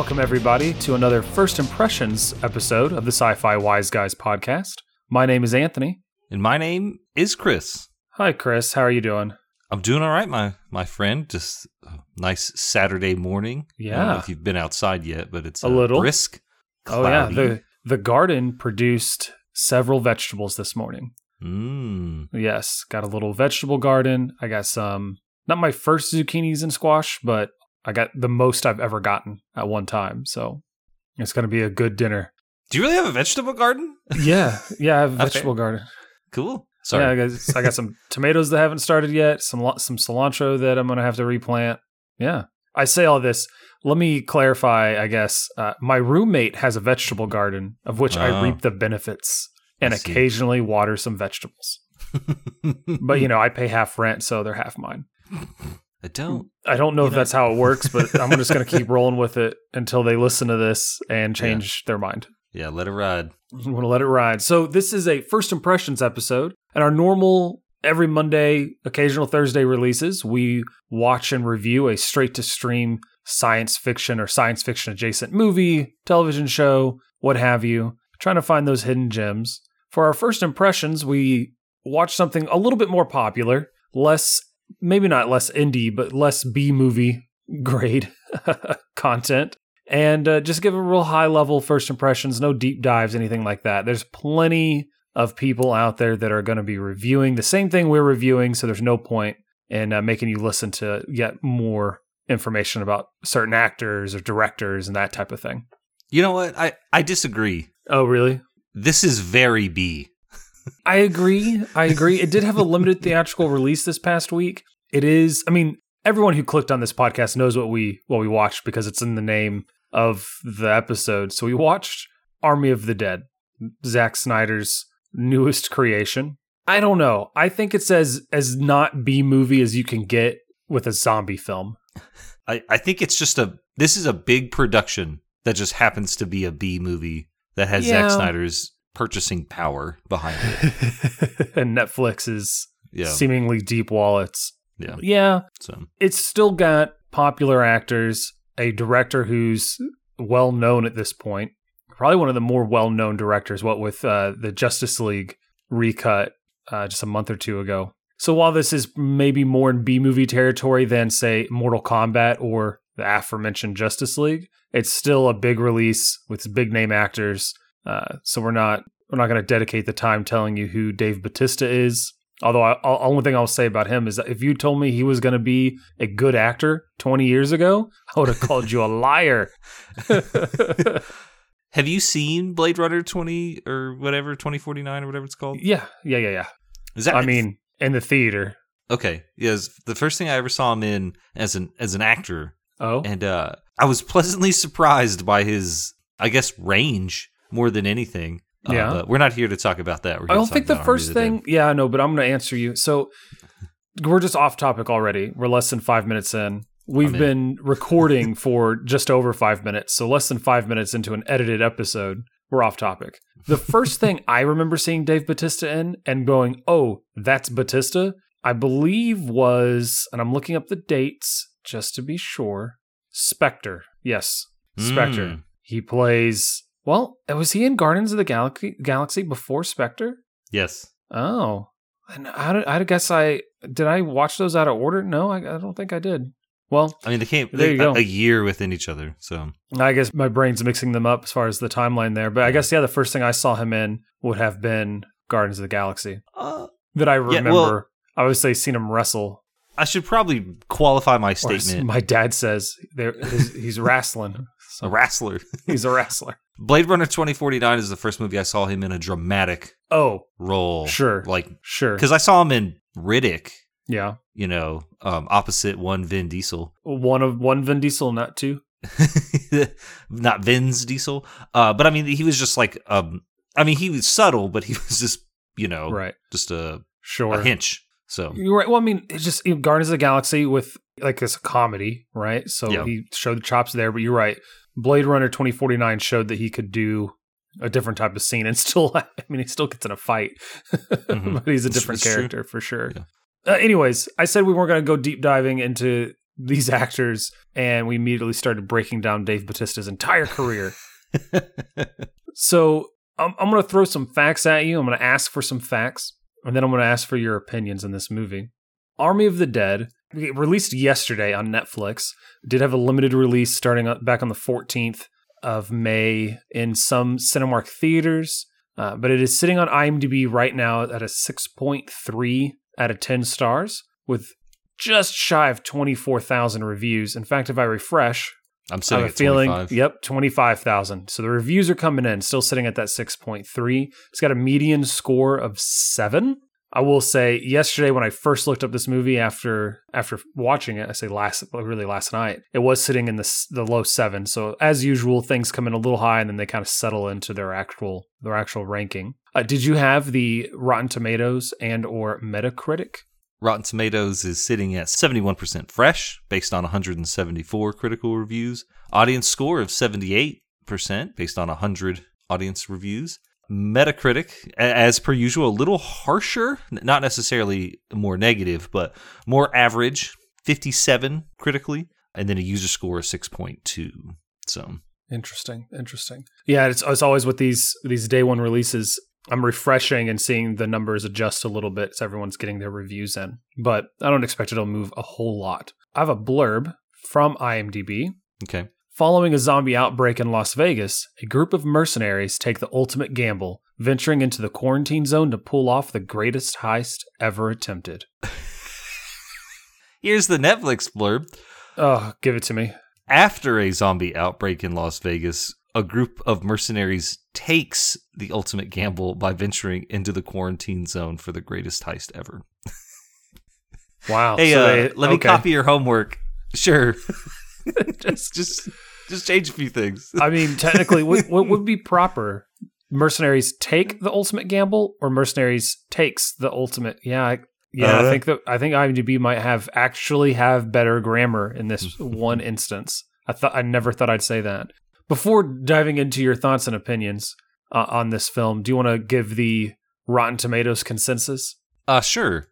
Welcome, everybody, to another First Impressions episode of the Sci Fi Wise Guys podcast. My name is Anthony. And my name is Chris. Hi, Chris. How are you doing? I'm doing all right, my my friend. Just a nice Saturday morning. I don't know Yeah. if you've been outside yet, but it's A uh, little. brisk. Oh, yeah. The, the garden produced several vegetables this morning. Mm. Yes, got a little vegetable garden. I got some, not my first zucchinis and squash, but I got the most I've ever gotten at one time. So it's going to be a good dinner. Do you really have a vegetable garden? Yeah. Yeah, I have a vegetable garden. Cool. Sorry. Yeah, I got, I got some tomatoes that haven't started yet, some some cilantro that I'm going to have to replant. Yeah. I say all this. Let me clarify, I guess. Uh, my roommate has a vegetable garden of which I Oh. reap the benefits and occasionally water some vegetables. But, you know, I pay half rent, so they're half mine. I don't. I don't know if know- that's how it works, but I'm just going to keep rolling with it until they listen to this and change their mind. Yeah, let it ride. I'm going to let it ride. So, this is a first impressions episode, and our normal every Monday, occasional Thursday releases, we watch and review a straight to stream science fiction or science fiction adjacent movie, television show, what have you, trying to find those hidden gems. For our first impressions, we watch something a little bit more popular, less, maybe not less indie, but less B movie grade content and uh, just give a real high level first impressions, no deep dives, anything like that. There's plenty of people out there that are going to be reviewing the same thing we're reviewing, so there's no point in uh, making you listen to yet more information about certain actors or directors and that type of thing. You know what? I I disagree. Oh, really? This is very B. I agree. I agree. It did have a limited theatrical release this past week. It is. I mean, everyone who clicked on this podcast knows what we what we watched because it's in the name of the episode. So we watched Army of the Dead, Zack Snyder's newest creation. I don't know. I think it's as as not B movie as you can get with a zombie film. I I think it's just a. This is a big production that just happens to be a B movie that has Yeah. Zack Snyder's purchasing power behind it. and Netflix's Yeah. seemingly deep wallets. Yeah. Yeah, So it's still got popular actors, a director who's well known at this point, probably one of the more well known directors. What with uh, the Justice League recut uh, just a month or two ago. So while this is maybe more in B movie territory than say Mortal Kombat or the aforementioned Justice League, it's still a big release with big name actors. Uh, so we're not we're not going to dedicate the time telling you who Dave Batista is. Although, I, I'll, only thing I'll say about him is that if you told me he was going to be a good actor 20 years ago, I would have called you a liar. Have you seen Blade Runner 20 or whatever, 2049 or whatever it's called? yeah, yeah, yeah, yeah. Is that I mean, in the theater. okay, yes, the first thing I ever saw him in as an as an actor Oh, and uh I was pleasantly surprised by his I guess range more than anything. Uh, Yeah. but we're not here to talk about that. We're I don't think the about Army of first thing. Yeah, I know, but I'm going to answer you. So we're just off topic already. We're less than five minutes in. We've been recording for just over five minutes. So less than five minutes into an edited episode, we're off topic. The first thing I remember seeing Dave Batista in and going, oh, that's Batista, I believe was, and I'm looking up the dates just to be sure, Spectre. Yes, Spectre. Mm. He plays. Well, was he in Guardians of the Galaxy, Galaxy before Spectre? Yes. Oh, and I, I guess I did. I watch those out of order. No, I, I don't think I did. Well, I mean they came There they, you go. a, year within each other. So I guess my brain's mixing them up as far as the timeline there. But I guess yeah, the first thing I saw him in would have been Guardians of the Galaxy uh, that I Yeah, remember. well- I would say seen him wrestle. I should probably qualify my statement. my dad says there, his, he's wrestling. A wrestler. he's a wrestler. Blade Runner 2049 is the first movie I saw him in a dramatic Oh, role. Sure. Like sure. cuz I saw him in Riddick, Yeah, you know, um, opposite one Vin Diesel. one of one Vin Diesel, not two. not Vin's Diesel. Uh, but I mean, he was just like, um, I mean, he was subtle, but he was just, you know, Right. just a, Sure. a hinch. So You're right. Well, I mean, it's just you know, Guardians of the Galaxy with like it's a comedy, right? So Yeah. he showed the chops there. But you're right. Blade Runner 2049 showed that he could do a different type of scene and still, I mean, he still gets in a fight, Mhm. but he's a different it's true. character for sure. Yeah. Uh, anyways, I said we weren't going to go deep diving into these actors, and we immediately started breaking down Dave Batista's entire career. so I'm, I'm going to throw some facts at you. I'm going to ask for some facts, and then I'm going to ask for your opinions on this movie. Army of the Dead, released yesterday on Netflix, did have a limited release starting back on the 14th of May in some Cinemark theaters, uh, but it is sitting on IMDb right now at a 6.3 out of 10 stars with just shy of 24,000 reviews. In fact, if I refresh, I'm sitting I have at a feeling, 25. yep, 25,000. So the reviews are coming in, still sitting at that 6.3. It's got a median score of 7. I will say yesterday when I first looked up this movie after after watching it, I say last really last night, it was sitting in the the low 7. So as usual, things come in a little high and then they kind of settle into their actual their actual ranking. Uh, did you have the Rotten Tomatoes and or Metacritic? Rotten Tomatoes is sitting at 71% fresh, based on 174 critical reviews. Audience score of 78%, based on 100 audience reviews. Metacritic, as per usual, a little harsher, not necessarily more negative, but more average, 57 critically, and then a user score of 6.2. So, Interesting, interesting. Yeah, it's it's always with these these day one releases. I'm refreshing and seeing the numbers adjust a little bit as everyone's getting their reviews in, but I don't expect it'll move a whole lot. I have a blurb from IMDb. okay. Following a zombie outbreak in Las Vegas, a group of mercenaries take the ultimate gamble, venturing into the quarantine zone to pull off the greatest heist ever attempted. Here's the Netflix blurb. Oh, give it to me. After a zombie outbreak in Las Vegas, a group of mercenaries takes the ultimate gamble by venturing into the quarantine zone for the greatest heist ever. Wow. Hey, So uh, they- let me copy your homework. Sure. Just- just just change a few things. I mean, technically, what, what would be proper? Mercenaries take the ultimate gamble, or mercenaries takes the ultimate? Yeah, I, yeah. I Uh. think that I think IMDb might have actually have better grammar in this one instance. I thought I never thought I'd say that. Before diving into your thoughts and opinions uh, on this film, do you want to give the Rotten Tomatoes consensus? Uh sure.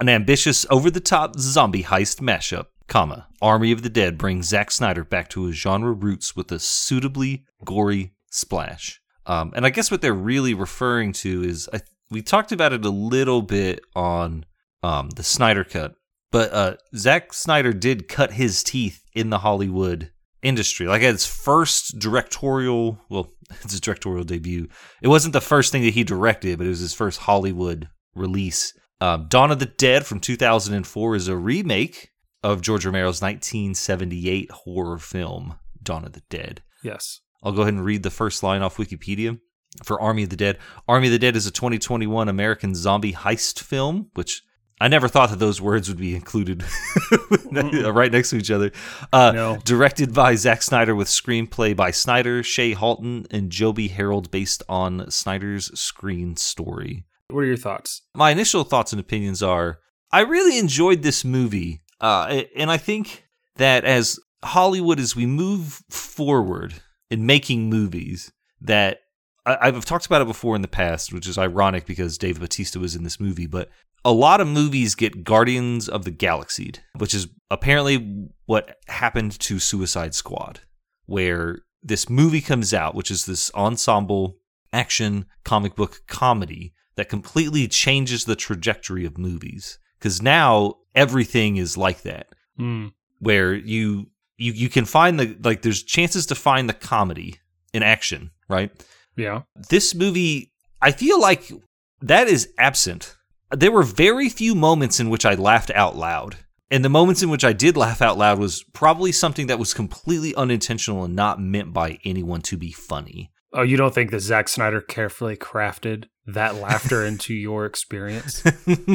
An ambitious over-the-top zombie heist mashup, comma. Army of the Dead brings Zack Snyder back to his genre roots with a suitably gory splash. Um, and I guess what they're really referring to is I, we talked about it a little bit on um, the Snyder cut, but uh, Zack Snyder did cut his teeth in the Hollywood industry. Like at his first directorial, well, it's his directorial debut. It wasn't the first thing that he directed, but it was his first Hollywood release. Um, Dawn of the Dead from 2004 is a remake of George Romero's 1978 horror film, Dawn of the Dead. Yes. I'll go ahead and read the first line off Wikipedia for Army of the Dead. Army of the Dead is a 2021 American zombie heist film, which I never thought that those words would be included right next to each other. Uh, No. Directed by Zack Snyder with screenplay by Snyder, Shay Hatten, and Joby Harold based on Snyder's screen story. What are your thoughts? My initial thoughts and opinions are I really enjoyed this movie. Uh, and I think that as Hollywood, as we move forward in making movies, that I've talked about it before in the past, which is ironic because Dave Batista was in this movie, but a lot of movies get Guardians of the Galaxy, which is apparently what happened to Suicide Squad, where this movie comes out, which is this ensemble action comic book comedy that completely changes the trajectory of movies. Because now everything is like that, Hmm. where you you you can find the like there's chances to find the comedy in action, right? Yeah. this movie, I feel like that is absent. There were very few moments in which I laughed out loud. And the moments in which I did laugh out loud was probably something that was completely unintentional and not meant by anyone to be funny. Oh, you don't think that Zack Snyder carefully crafted that laughter into your experience?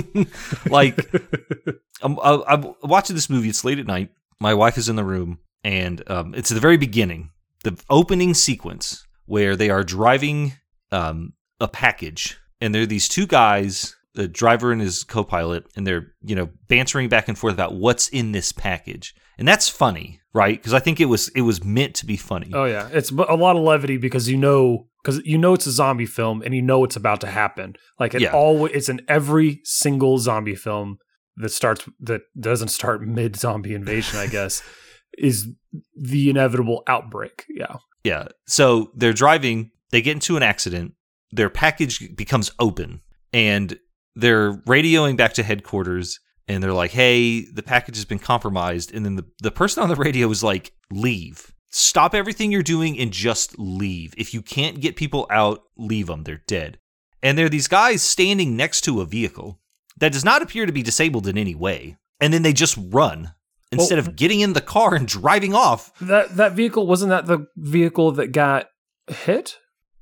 like, I'm, I'm I'm watching this movie. It's late at night. My wife is in the room, and um, it's at the very beginning, the opening sequence where they are driving um, a package, and there are these two guys, the driver and his co-pilot, and they're you know bantering back and forth about what's in this package, and that's funny, right? Because I think it was it was meant to be funny. Oh yeah, it's a lot of levity because you know because you know it's a zombie film and you know it's about to happen. Like it Yeah. all it's in every single zombie film. that starts that doesn't start mid zombie invasion, I guess, is the inevitable outbreak. Yeah. Yeah. So they're driving, they get into an accident, their package becomes open, and they're radioing back to headquarters and they're like, hey, the package has been compromised. And then the, the person on the radio is like, leave. Stop everything you're doing and just leave. If you can't get people out, leave them. They're dead. And there are these guys standing next to a vehicle that does not appear to be disabled in any way. And then they just run instead well, of getting in the car and driving off. That that vehicle wasn't that the vehicle that got hit?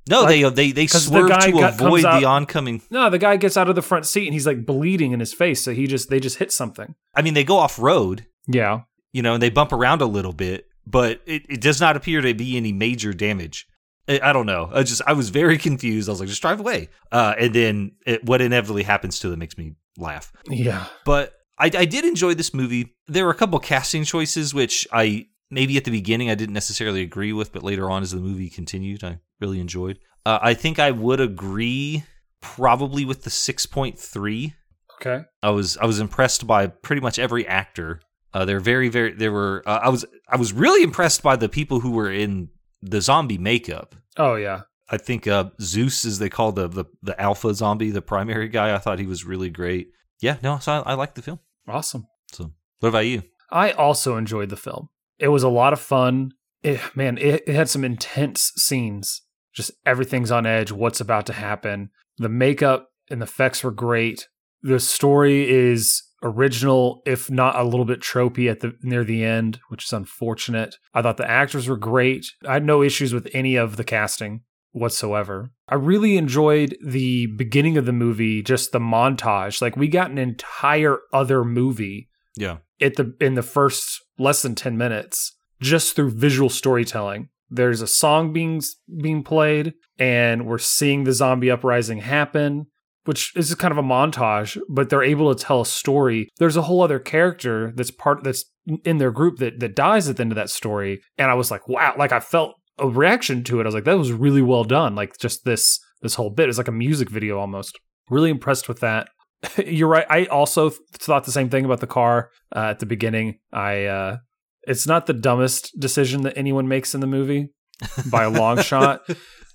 No, like, they they they swerve the to got, avoid out, the oncoming. No, the guy gets out of the front seat and he's like bleeding in his face, so he just they just hit something. I mean, they go off road. Yeah, you know, and they bump around a little bit, but it, it does not appear to be any major damage. I, I, don't know. I just I was very confused. I was like, just drive away. Uh, and then it, what inevitably happens to them makes me laugh. Yeah, but I, I did enjoy this movie. There were a couple casting choices which I maybe at the beginning I didn't necessarily agree with, but later on as the movie continued, I really enjoyed. Uh, I think I would agree probably with the 6.3. Okay. I was I was impressed by pretty much every actor. Uh, they're very very there were uh, I was I was really impressed by the people who were in the zombie makeup. Oh yeah. I think uh, Zeus, as they call the, the the alpha zombie, the primary guy. I thought he was really great. Yeah, no, so I, I like the film. Awesome. So, what about you? I also enjoyed the film. It was a lot of fun. It, man, it, it had some intense scenes. Just everything's on edge. What's about to happen? The makeup and the effects were great. The story is original, if not a little bit tropey at the near the end, which is unfortunate. I thought the actors were great. I had no issues with any of the casting whatsoever. I really enjoyed the beginning of the movie, just the montage. Like we got an entire other movie. Yeah. At the in the first less than 10 minutes just through visual storytelling. There's a song being being played and we're seeing the zombie uprising happen which is kind of a montage, but they're able to tell a story. There's a whole other character that's part that's in their group that that dies at the end of that story, and I was like, wow! Like I felt a reaction to it. I was like, that was really well done. Like just this this whole bit is like a music video almost. Really impressed with that. You're right. I also thought the same thing about the car uh, at the beginning. I uh, it's not the dumbest decision that anyone makes in the movie by a long shot.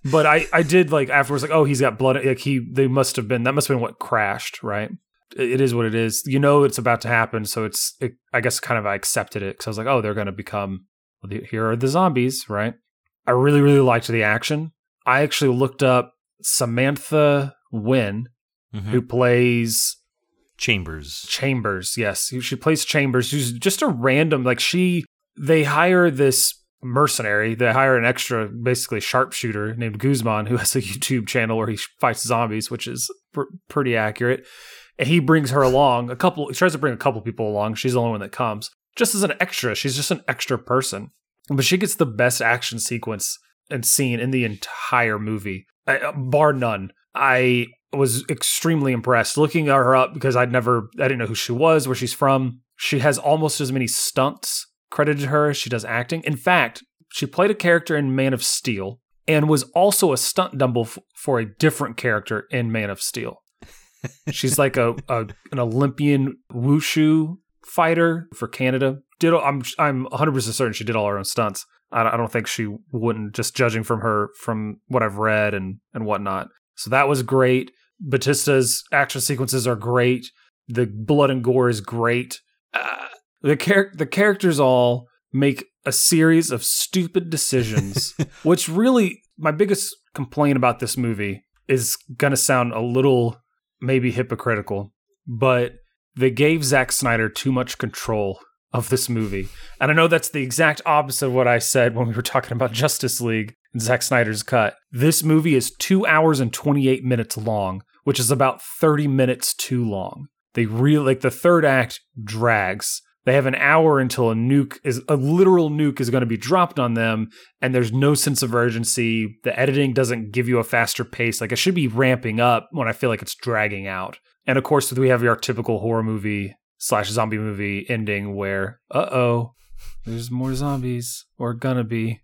But I I did like afterwards like oh he's got blood like he they must have been that must have been what crashed right. It is what it is. You know it's about to happen, so it's. It, I guess kind of I accepted it because I was like, oh, they're going to become. Here are the zombies, right? I really, really liked the action. I actually looked up Samantha Win, mm-hmm. who plays Chambers. Chambers, yes. She plays Chambers, who's just a random, like, she, they hire this mercenary. They hire an extra, basically, sharpshooter named Guzman, who has a YouTube channel where he fights zombies, which is pr- pretty accurate. And he brings her along. A couple, he tries to bring a couple people along. She's the only one that comes. Just as an extra. She's just an extra person. But she gets the best action sequence and scene in the entire movie, I, bar none. I was extremely impressed looking at her up because I'd never, I didn't know who she was, where she's from. She has almost as many stunts credited to her as she does acting. In fact, she played a character in Man of Steel and was also a stunt double f- for a different character in Man of Steel. She's like a, a an Olympian wushu fighter for Canada. Did I'm I'm 100 percent certain she did all her own stunts. I, I don't think she wouldn't, just judging from her from what I've read and and whatnot. So that was great. Batista's action sequences are great. The blood and gore is great. Uh, the char- the characters all make a series of stupid decisions, which really my biggest complaint about this movie is going to sound a little maybe hypocritical, but they gave Zack Snyder too much control of this movie. And I know that's the exact opposite of what I said when we were talking about Justice League and Zack Snyder's cut. This movie is two hours and 28 minutes long, which is about 30 minutes too long. They really, like, the third act drags. They have an hour until a nuke is a literal nuke is going to be dropped on them, and there's no sense of urgency. The editing doesn't give you a faster pace. Like it should be ramping up when I feel like it's dragging out. And of course, we have your typical horror movie slash zombie movie ending where, uh oh, there's more zombies or gonna be.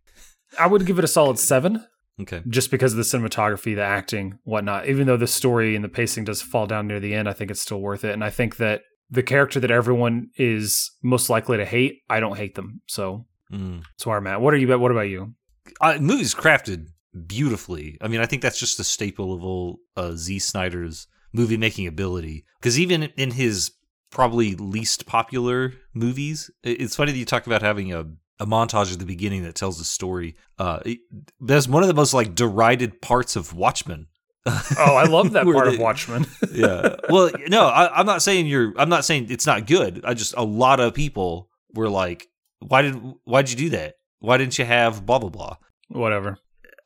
I would give it a solid seven. Okay. Just because of the cinematography, the acting, whatnot. Even though the story and the pacing does fall down near the end, I think it's still worth it. And I think that the character that everyone is most likely to hate, I don't hate them. So Mm. that's where I'm at. What are you? What about you? Uh, movie's crafted beautifully. I mean, I think that's just a staple of old uh, Z Snyder's movie making ability. Because even in his probably least popular movies, it's funny that you talk about having a, a montage at the beginning that tells a story. Uh, it, that's one of the most like derided parts of Watchmen. Oh, I love that part they- of Watchmen. yeah. Well, no, I, I'm not saying you're. I'm not saying it's not good. I just a lot of people were like, "Why did? Why'd you do that? Why didn't you have blah blah blah?" Whatever.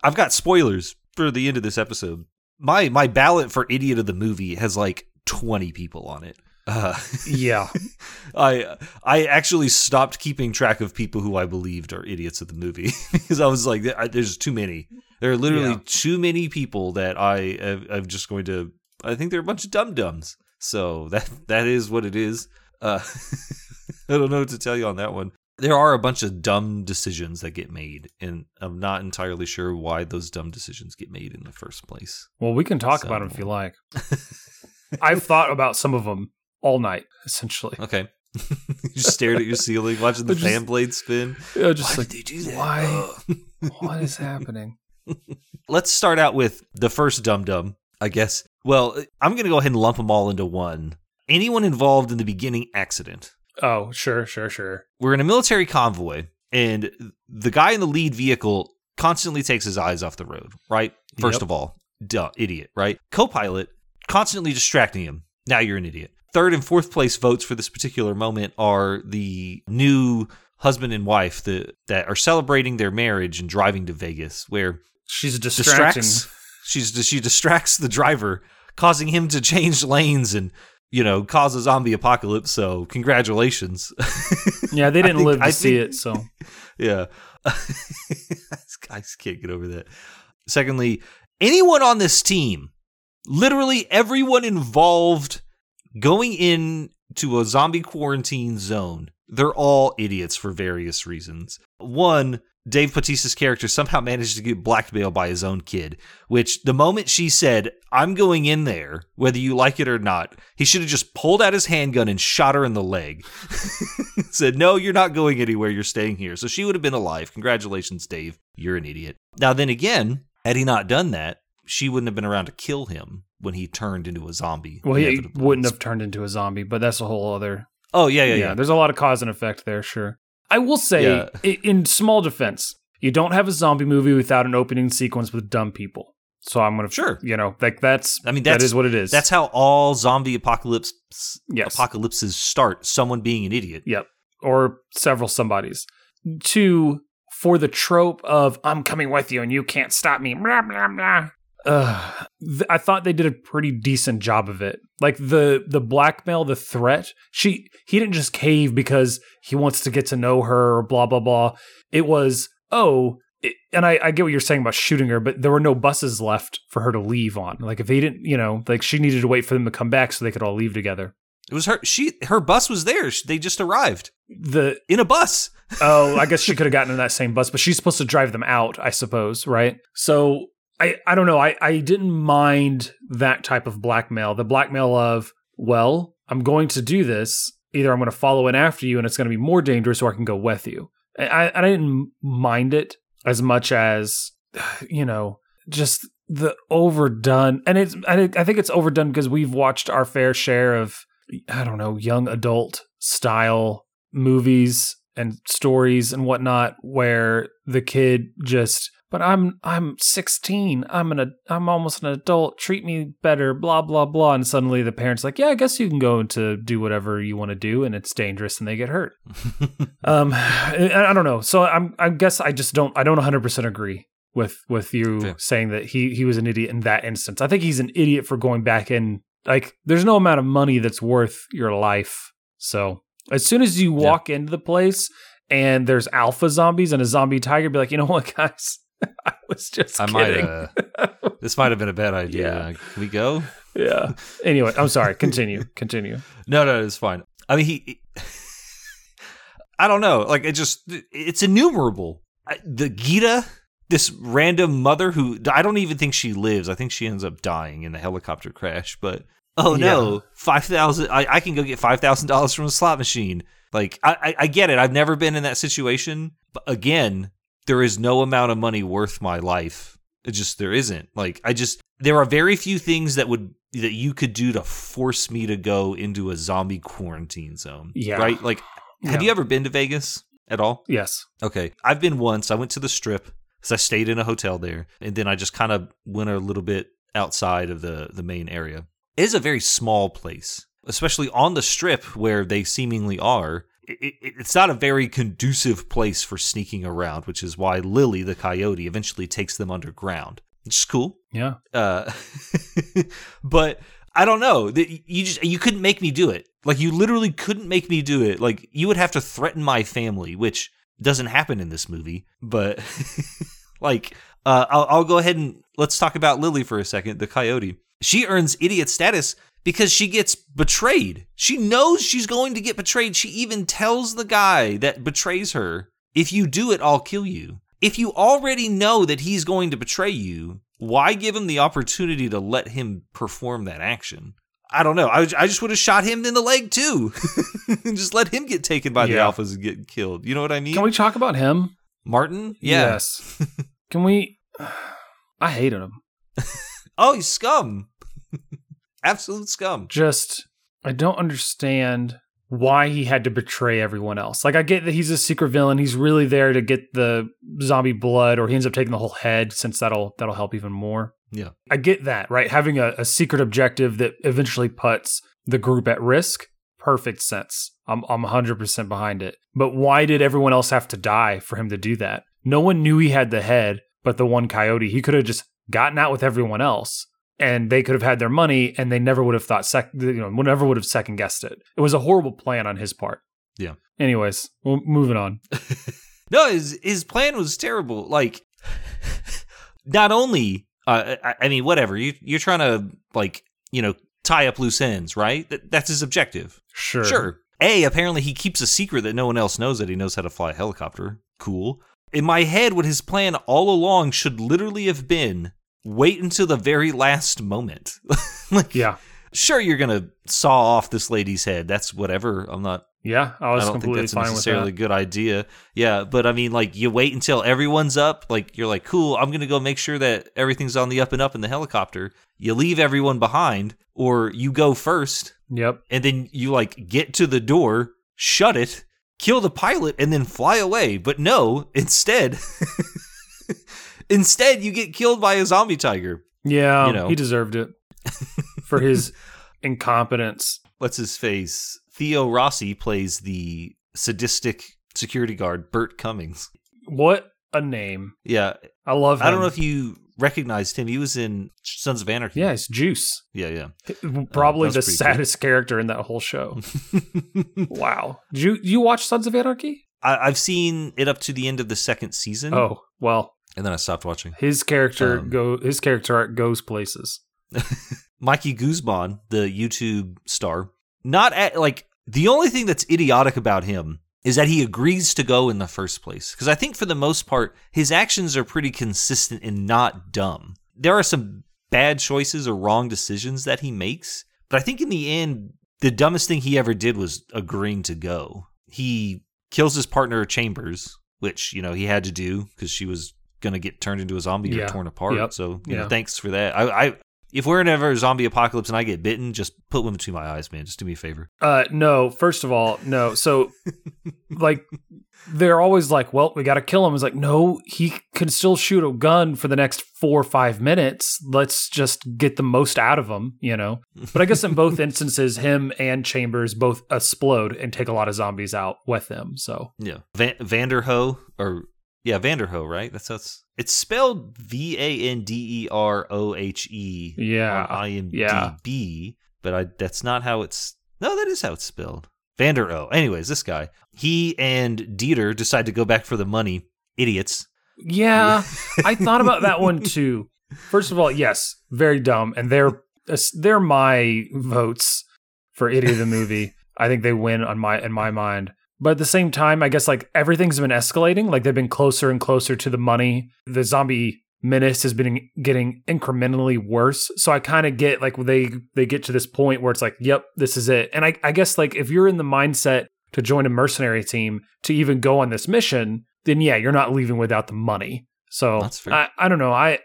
I've got spoilers for the end of this episode. My my ballot for idiot of the movie has like 20 people on it. Uh, Yeah. I I actually stopped keeping track of people who I believed are idiots of the movie because I was like, there's too many. There are literally Yeah. too many people that I I'm just going to. I think they're a bunch of dum dums. So that that is what it is. Uh, I don't know what to tell you on that one. There are a bunch of dumb decisions that get made, and I'm not entirely sure why those dumb decisions get made in the first place. Well, we can talk So- about them if you like. I've thought about some of them all night, essentially. Okay. you just stared at your ceiling, watching the Just- fan blade spin. Yeah, just Why like, did they do that? why? What is happening? Let's start out with the first dum dum, I guess. Well, I'm going to go ahead and lump them all into one. Anyone involved in the beginning accident. Oh, sure, sure, sure. We're in a military convoy, and the guy in the lead vehicle constantly takes his eyes off the road, right? First Yep. of all, duh, idiot, right? Co pilot constantly distracting him. Now you're an idiot. Third and fourth place votes for this particular moment are the new husband and wife that, that are celebrating their marriage and driving to Vegas, where She's distracting. distracts she's she distracts the driver causing him to change lanes and you know cause a zombie apocalypse. So congratulations. Yeah, they didn't think- live to I see think- it, so. Yeah. I just can't get over that. Secondly anyone on this team literally everyone involved going in to a zombie quarantine zone they're all idiots for various reasons one Dave Bautista's character somehow managed to get blackmailed by his own kid, which the moment she said, I'm going in there, whether you like it or not, he should have just pulled out his handgun and shot her in the leg. said, No, you're not going anywhere. You're staying here. So she would have been alive. Congratulations, Dave. You're an idiot. Now, then again, had he not done that, she wouldn't have been around to kill him when he turned into a zombie. well, he wouldn't have turned into a zombie, but that's a whole other. Oh, yeah, yeah, yeah. There's a lot of cause and effect there, sure. I will say, Yeah. in small defense, you don't have a zombie movie without an opening sequence with dumb people. So I'm gonna, Sure. you know, like that's, I mean, that that's what it is. That's how all zombie apocalypse Yes. apocalypses start. Someone being an idiot. Yep. Or several somebodies. Two, for the trope of I'm coming with you and you can't stop me. Blah, blah, blah. Ugh. Th- I thought they did a pretty decent job of it. Like the the blackmail, the threat. She he didn't just cave because he wants to get to know her or blah blah blah. It was oh, it, and I, I get what you're saying about shooting her, but there were no buses left for her to leave on. Like if they didn't, you know, like she needed to wait for them to come back so they could all leave together. It was her. She her bus was there. They just arrived The in a bus. oh, I guess she could have gotten in that same bus, but she's supposed to drive them out, I suppose, right? So I, I don't know. I, I didn't mind that type of blackmail. The blackmail of, well, I'm going to do this. Either I'm going to follow in after you and it's going to be more dangerous or I can go with you. I, I, didn't mind it as much as, you know, just the overdone. And it's, I think it's overdone because we've watched our fair share of, I don't know, young adult style movies and stories and whatnot where the kid just but I'm I'm 16. I'm an I'm almost an adult. Treat me better. Blah blah blah. And suddenly the parents like, yeah, I guess you can go to do whatever you want to do, and it's dangerous, and they get hurt. um, I, don't know. So I'm I guess I just don't I don't 100 percent agree with with you Okay. saying that he he was an idiot in that instance. I think he's an idiot for going back in. Like, there's no amount of money that's worth your life. So as soon as you Yeah. walk into the place and there's alpha zombies and a zombie tiger, be like, you know what, guys, I was just I might. kidding. Uh, this might have been a bad idea. Can we go? yeah. Anyway, I'm sorry. Continue. Continue. No, no, it's fine. I mean, he. I don't know. Like, it just. It's innumerable. I- The Geeta, this random mother who. I don't even think she lives. I think she ends up dying in the helicopter crash. But oh no, Yeah. five thousand. I, I can go get five thousand dollars from a slot machine. Like I, I, I get it. I've never been in that situation, but again, there is no amount of money worth my life. It just there isn't. Like I just there are very few things that would that you could do to force me to go into a zombie quarantine zone. Yeah. Right. Like, have Yeah. you ever been to Vegas at all? Yes. Okay. I've been once. I went to the strip because I stayed in a hotel there. And then I just kind of went a little bit outside of the, the main area. It is a very small place, especially on the strip where they seemingly are. It, it, it's not a very conducive place for sneaking around, which is why Lily, the coyote, eventually takes them underground. Which is cool. Yeah. Uh, but I don't know. You just you couldn't make me do it. Like you literally couldn't make me do it. Like you would have to threaten my family, which doesn't happen in this movie. But like, uh, I'll, I'll go ahead and let's talk about Lily for a second, the coyote. She earns idiot status because she gets betrayed. She knows she's going to get betrayed. She even tells the guy that betrays her, "If you do it, I'll kill you." If you already know that he's going to betray you, why give him the opportunity to let him perform that action? I don't know. I, I just would have shot him in the leg too, and just let him get taken by the alphas and get killed. You know what I mean? Can we talk about him? Martin? Yeah. Yes. Can we? I hated him. Oh, he's scum. Absolute scum. Just, I don't understand why he had to betray everyone else. Like, I get that he's a secret villain. He's really there to get the zombie blood, or he ends up taking the whole head, since that'll that'll help even more. Yeah. I get that, right? Having a, a secret objective that eventually puts the group at risk, perfect sense. I'm I'm 100% behind it. But why did everyone else have to die for him to do that? No one knew he had the head, but the one coyote. He could have just gotten out with everyone else and they could have had their money and they never would have thought sec you know, never would have second guessed it. It was a horrible plan on his part. Yeah. Anyways, well, moving on. No, his his plan was terrible. Like, not only, uh, I, I mean, whatever you you're trying to like, you know, tie up loose ends, right? That, that's his objective. Sure. Sure. A, apparently he keeps a secret that no one else knows that he knows how to fly a helicopter. Cool. In my head, what his plan all along should literally have been wait until the very last moment. like, Yeah. sure, you're going to saw off this lady's head. That's whatever. I'm not Yeah, I was I don't think that's fine with necessarily a good idea. Yeah, but I mean, like you wait until everyone's up. Like you're like, cool. I'm gonna go make sure that everything's on the up and up in the helicopter. You leave everyone behind, or you go first, Yep. and then you like get to the door, shut it, kill the pilot, and then fly away. But no, instead, instead you get killed by a zombie tiger. Yeah, You know. he deserved it for his incompetence. What's his face? Theo Rossi plays the sadistic security guard Burt Cummings. What a name! Yeah, I love him. I don't know if you recognized him. He was in Sons of Anarchy. Yeah, it's Juice. yeah, yeah. Uh, probably that the pretty cool. saddest character in that whole show. wow. Did you you watch Sons of Anarchy? I, I've seen it up to the end of the second season. Oh well, and then I stopped watching. his character Um, go his character art goes places. Mikey Guzman, the YouTube star, not at like the only thing that's idiotic about him is that he agrees to go in the first place. Because I think for the most part, his actions are pretty consistent and not dumb. There are some bad choices or wrong decisions that he makes, but I think in the end, the dumbest thing he ever did was agreeing to go. He kills his partner Chambers, which you know he had to do because she was gonna get turned into a zombie Yeah. or torn apart. Yep. So you know, thanks for that. I, I if we're in ever a zombie apocalypse and I get bitten, just put one between my eyes, man. Just do me a favor. Uh no, first of all, no. So like they're always like, well, we got to kill him. It's like, no, he can still shoot a gun for the next four or five minutes. Let's just get the most out of him, you know? But I guess in both instances, him and Chambers both explode and take a lot of zombies out with them. So, Yeah, Van- Vanderohe or yeah, Vanderohe, right? That's that's it's spelled V A N D E R O H E yeah. on yeah. IMDb, but I that's not how it's. No, that is how it's spelled. Vander O. Anyways, this guy, he and Dieter decide to go back for the money. Idiots. Yeah, I thought about that one too. First of all, yes, very dumb, and they're they're my votes for idiot of the movie. I think they win on my in my mind. But at the same time, I guess like everything's been escalating. Like they've been closer and closer to the money. The zombie menace has been getting incrementally worse. So I kind of get like they they get to this point where it's like, yep, this is it. And I, I guess like if you're in the mindset to join a mercenary team to even go on this mission, then yeah, you're not leaving without the money. So. I, I don't know. I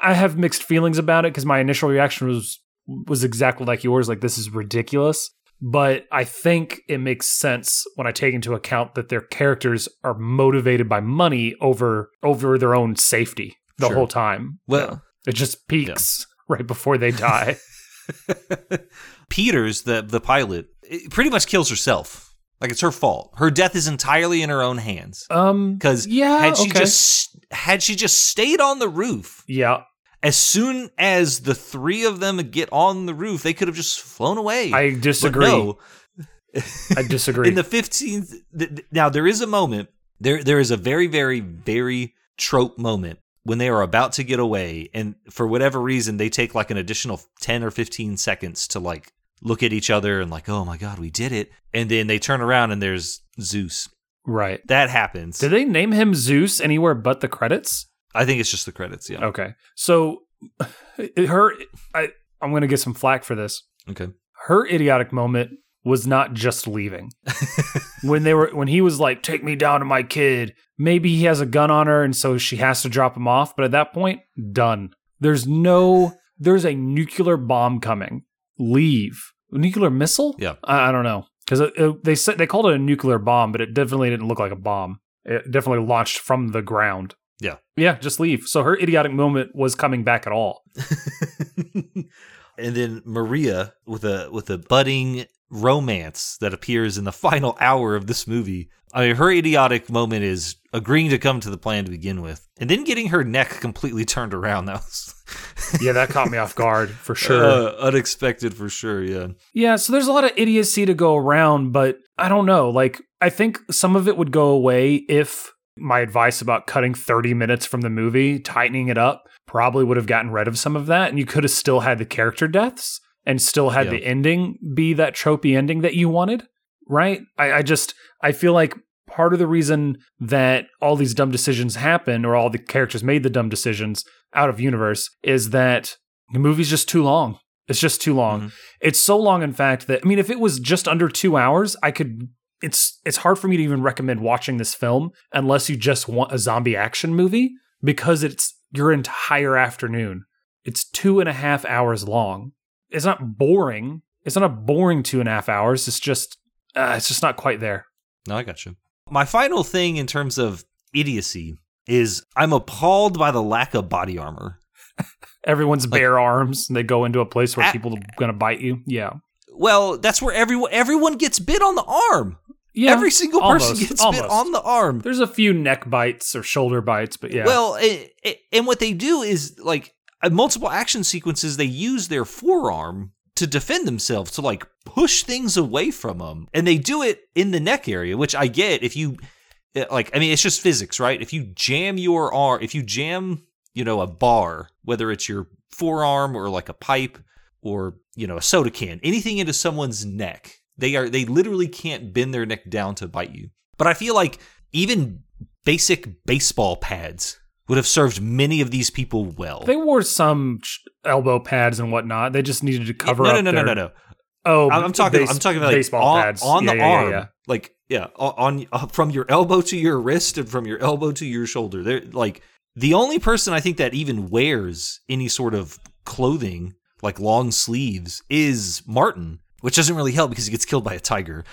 I have mixed feelings about it because my initial reaction was was exactly like yours, like this is ridiculous. But I think it makes sense when I take into account that their characters are motivated by money over over their own safety the Sure. whole time. Well, It just peaks right before they die. Peters, the the pilot, pretty much kills herself. Like it's her fault. Her death is entirely in her own hands. um, Because yeah, had she okay. just had she just stayed on the roof, yeah, as soon as the three of them get on the roof, they could have just flown away. I disagree. no, I disagree. in the 15th th- th- now there is a moment there there is a very very very trope moment when they are about to get away and for whatever reason they take like an additional 10 or 15 seconds to like look at each other and like oh my god we did it and then they turn around and there's Zeus right. that happens Did they name him Zeus anywhere but the credits? I think it's just the credits yeah Okay. So her I I'm going to get some flack for this. okay Her idiotic moment was not just leaving. when they were when he was like take me down to my kid, maybe he has a gun on her and so she has to drop him off, but at that point, done. There's no there's a nuclear bomb coming. Leave. A nuclear missile? Yeah. I, I don't know. Cuz they said they called it a nuclear bomb, but it definitely didn't look like a bomb. It definitely launched from the ground. Yeah. Yeah, just leave. So her idiotic moment was coming back at all. and then Maria with a with a budding romance that appears in the final hour of this movie. I mean, her idiotic moment is agreeing to come to the plan to begin with, and then getting her neck completely turned around. That was Yeah, that caught me off guard for sure. uh, unexpected for sure. Yeah, Yeah, so there's a lot of idiocy to go around, but I don't know. Like, I think some of it would go away if my advice about cutting 30 minutes from the movie, tightening it up, probably would have gotten rid of some of that. And you could have still had the character deaths and still had Yeah. the ending be that tropey ending that you wanted, right? I, I just, I feel like part of the reason that all these dumb decisions happen or all the characters made the dumb decisions out of universe is that the movie's just too long. It's just too long. Mhm. It's so long, in fact, that I mean, if it was just under two hours, I could. It's it's hard for me to even recommend watching this film unless you just want a zombie action movie because it's your entire afternoon. It's two and a half hours long. It's not boring. It's not a boring two and a half hours. It's just uh, it's just not quite there. no, I got you. My final thing in terms of idiocy is I'm appalled by the lack of body armor. Everyone's bare arms and they go into a place where A- people are gonna bite you. Yeah, Well, that's where everyone everyone gets bit on the arm. Yeah. Every single person gets almost. bit on the arm. There's a few neck bites or shoulder bites, but yeah. Well, eh, eh, and what they do is like uh, multiple action sequences. They use their forearm to defend themselves to like push things away from them, and they do it in the neck area, which I get. If you eh, like, I mean, it's just physics, right? If you jam your arm, if you jam, you know, a bar, whether it's your forearm or like a pipe or you know a soda can, anything into someone's neck, they are they literally can't bend their neck down to bite you. But I feel like even basic baseball pads would have served many of these people well. They wore some elbow pads and whatnot. They just needed to cover no, up. no, no, no, no, no. Oh, I'm, talking. base- I'm talking about like baseball on, pads on Yeah, the yeah, arm, yeah. like yeah, on, on uh, from your elbow to your wrist and from your elbow to your shoulder. They're like the only person I think that even wears any sort of clothing like long sleeves is Martin, which doesn't really help because he gets killed by a tiger.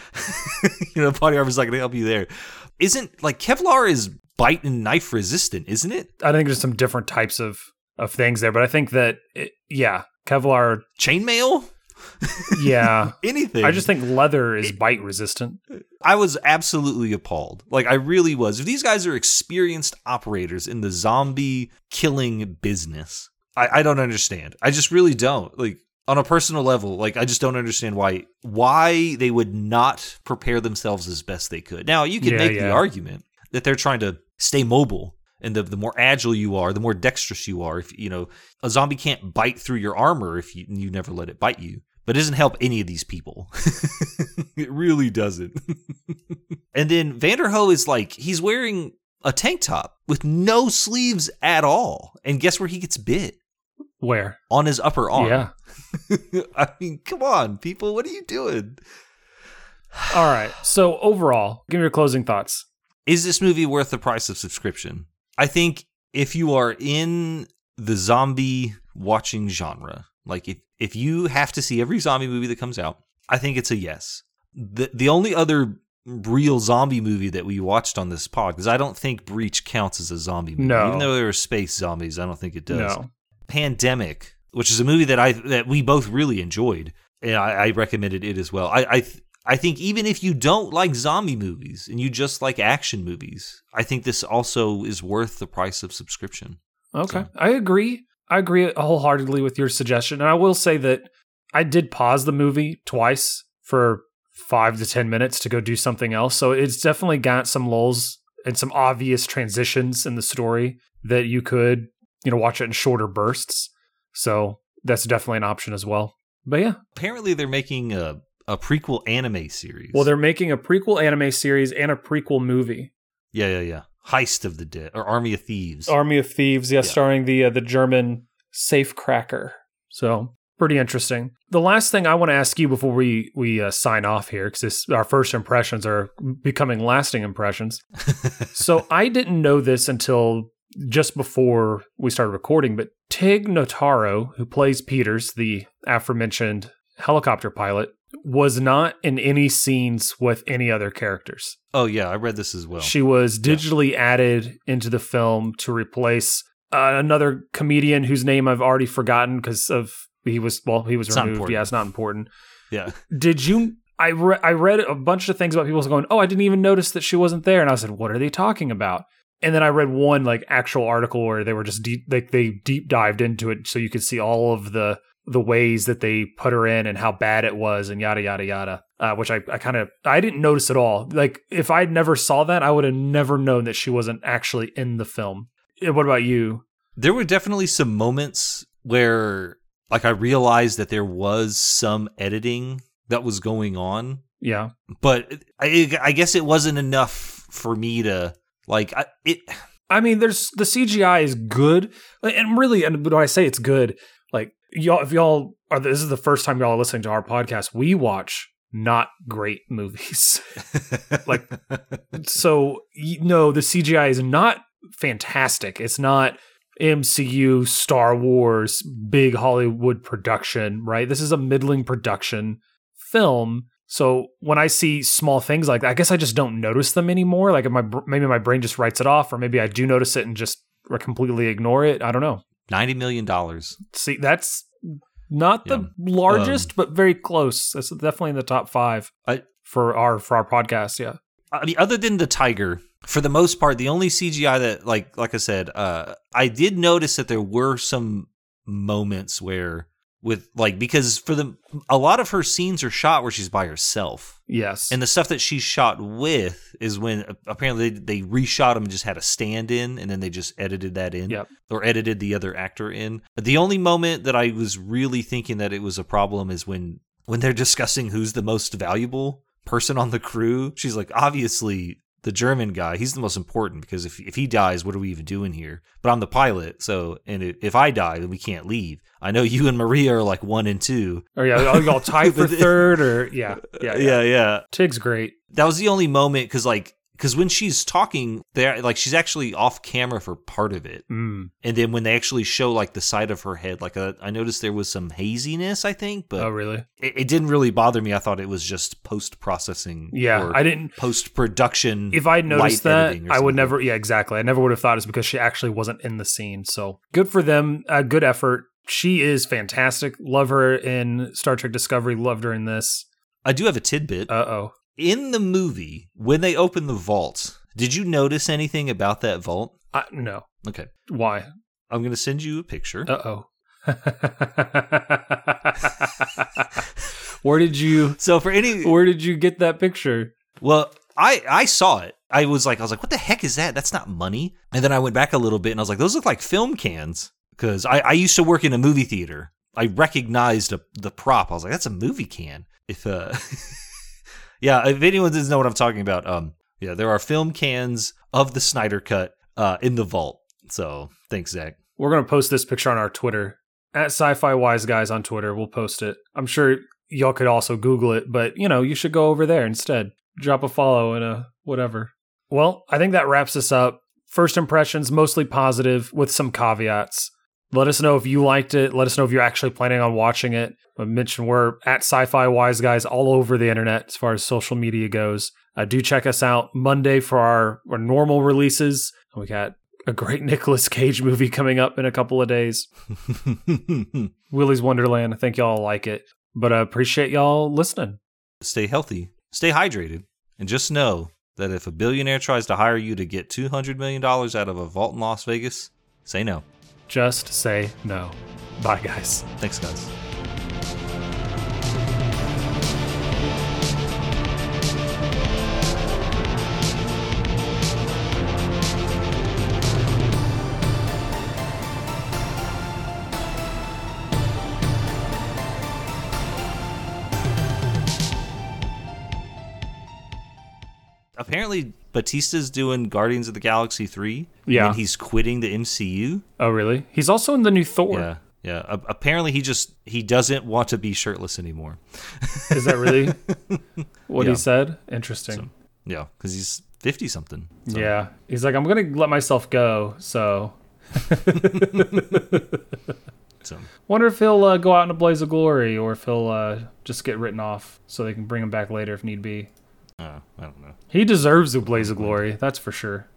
you know, body armor is not going to help you there. Isn't like Kevlar is bite and knife resistant, isn't it? I think there's some different types of of things there, but I think that it, yeah, Kevlar. Chainmail, Yeah, anything. I just think leather is bite resistant. I was absolutely appalled. Like I really was. If these guys are experienced operators in the zombie killing business, I, I don't understand. I just really don't. Like on a personal level, like I just don't understand why why they would not prepare themselves as best they could. Now you can Yeah, make the argument that they're trying to stay mobile. And the, the more agile you are, the more dexterous you are. If you know a zombie can't bite through your armor if you you never let it bite you, but it doesn't help any of these people. it really doesn't. and then Vanderohe is like he's wearing a tank top with no sleeves at all. And guess where he gets bit? Where? On his upper arm. Yeah. I mean, come on, people. What are you doing? All right. So overall, give me your closing thoughts. Is this movie worth the price of subscription? I think if you are in the zombie watching genre, like if, if you have to see every zombie movie that comes out, I think it's a yes. The the only other real zombie movie that we watched on this pod, because I don't think Breach counts as a zombie movie. No. Even though there are space zombies, I don't think it does. No. Pandemic, which is a movie that I that we both really enjoyed, and I, I recommended it as well. I I, th- I think even if you don't like zombie movies and you just like action movies, I think this also is worth the price of subscription. Okay. So- I agree. I agree wholeheartedly with your suggestion. And I will say that I did pause the movie twice for five to 10 minutes to go do something else. So it's definitely got some lulls and some obvious transitions in the story that you could, you know, watch it in shorter bursts. So that's definitely an option as well. But yeah, Apparently, they're making a a prequel anime series. well, they're making a prequel anime series and a prequel movie. yeah, yeah, yeah. Heist of the Dead or Army of Thieves. Army of Thieves, yeah, Yeah. starring the uh, the German safecracker. So pretty interesting. The last thing I want to ask you before we we uh, sign off here, because our first impressions are becoming lasting impressions. so I didn't know this until just before we started recording, but Tig Notaro, who plays Peters, the aforementioned helicopter pilot, was not in any scenes with any other characters. oh yeah, I read this as well. She was digitally added into the film to replace uh, another comedian whose name I've already forgotten because of he was well he was It's removed. Yeah, it's not important. yeah, Did you? I re- I read a bunch of things about people going, oh, I didn't even notice that she wasn't there, and I said, what are they talking about? And then I read one like actual article where they were just deep like they deep dived into it so you could see all of the the ways that they put her in and how bad it was and yada yada yada. Uh, which I, I kind of I didn't notice at all. Like if I never saw that, I would have never known that she wasn't actually in the film. What about you? there were definitely some moments where like I realized that there was some editing that was going on, Yeah, but I, I guess it wasn't enough for me to like I, it. I mean, there's the CGI is good, and really, and when I say it's good, like y'all, if y'all are this is the first time y'all are listening to our podcast, we watch not great movies. Like- so you know, the CGI is not fantastic. It's not MCU, Star Wars, big Hollywood production, right? This is a middling production film. So when I see small things like that, I guess I just don't notice them anymore. Like my maybe my brain just writes it off, or maybe I do notice it and just completely ignore it. I don't know. Ninety million dollars. See, that's not the largest, but very close. That's definitely in the top five I- for our for our podcast. Yeah. I mean, other than the tiger, for the most part, the only CGI that, like, like I said, uh, I did notice that there were some moments where, with like, because for the a lot of her scenes are shot where she's by herself, Yes. and the stuff that she's shot with is when uh, apparently they, they reshot them and just had a stand in, and then they just edited that in, Yep. or edited the other actor in. But The only moment that I was really thinking that it was a problem is when when they're discussing who's the most valuable person on the crew. She's like, obviously the German guy, he's the most important because if if he dies, what are we even doing here? But I'm the pilot, so and if I die, then we can't leave. I know you and Maria are like one and two. or yeah, y'all y'all tied for third, or yeah, yeah, yeah. yeah, yeah. Tig's great. That was the only moment because like because when she's talking, there like she's actually off camera for part of it. Mm. And then when they actually show like the side of her head, like uh, I noticed there was some haziness, I think, but oh, really? it, it didn't really bother me. I thought it was just post processing. Yeah, I didn't. post production. If I noticed that, I would never. Yeah, exactly. I never would have thought it's because she actually wasn't in the scene. So good for them. Uh, good effort. She is fantastic. Love her in Star Trek Discovery. Loved her in this. I do have a tidbit. Uh oh. In the movie, when they open the vault, did you notice anything about that vault? Uh, no. Okay, Why? I'm gonna send you a picture. Uh oh. where did you? so for any, Where did you get that picture? well, I I saw it. I was like, I was like, what the heck is that? That's not money. And then I went back a little bit and I was like, those look like film cans because I, I used to work in a movie theater. I recognized a, the prop. I was like, that's a movie can. If uh, yeah, if anyone doesn't know what I'm talking about, um, yeah, there are film cans of the Snyder Cut uh, in the vault. So thanks, Zack. We're gonna post this picture on our Twitter at Sci-Fi Wise Guys on Twitter. We'll post it. I'm sure y'all could also Google it, but you know you should go over there instead. Drop a follow and a whatever. Well, I think that wraps us up. First impressions mostly positive with some caveats. Let us know if you liked it. Let us know if you're actually planning on watching it. I mentioned we're at Sci-Fi Wise Guys all over the internet as far as social media goes. Uh, do check us out Monday for our, our normal releases. We got a great Nicolas Cage movie coming up in a couple of days. Willy's Wonderland. I think y'all like it. But I appreciate y'all listening. Stay healthy, stay hydrated, and just know that if a billionaire tries to hire you to get $200 million out of a vault in Las Vegas, say no. Just say no. Bye, guys. Thanks, guys. Apparently Bautista's doing Guardians of the Galaxy 3. Yeah. And he's quitting the MCU. Oh, really? He's also in the new Thor. Yeah. Yeah. A- apparently he just he doesn't want to be shirtless anymore. Is that really what Yeah. he said? Interesting. So, yeah, cuz he's 50 something. So, Yeah. He's like, I'm going to let myself go. So, So, wonder if he'll uh, go out in a blaze of glory or if he'll uh, just get written off so they can bring him back later if need be. Uh, I don't know. He deserves a blaze of glory. That's for sure.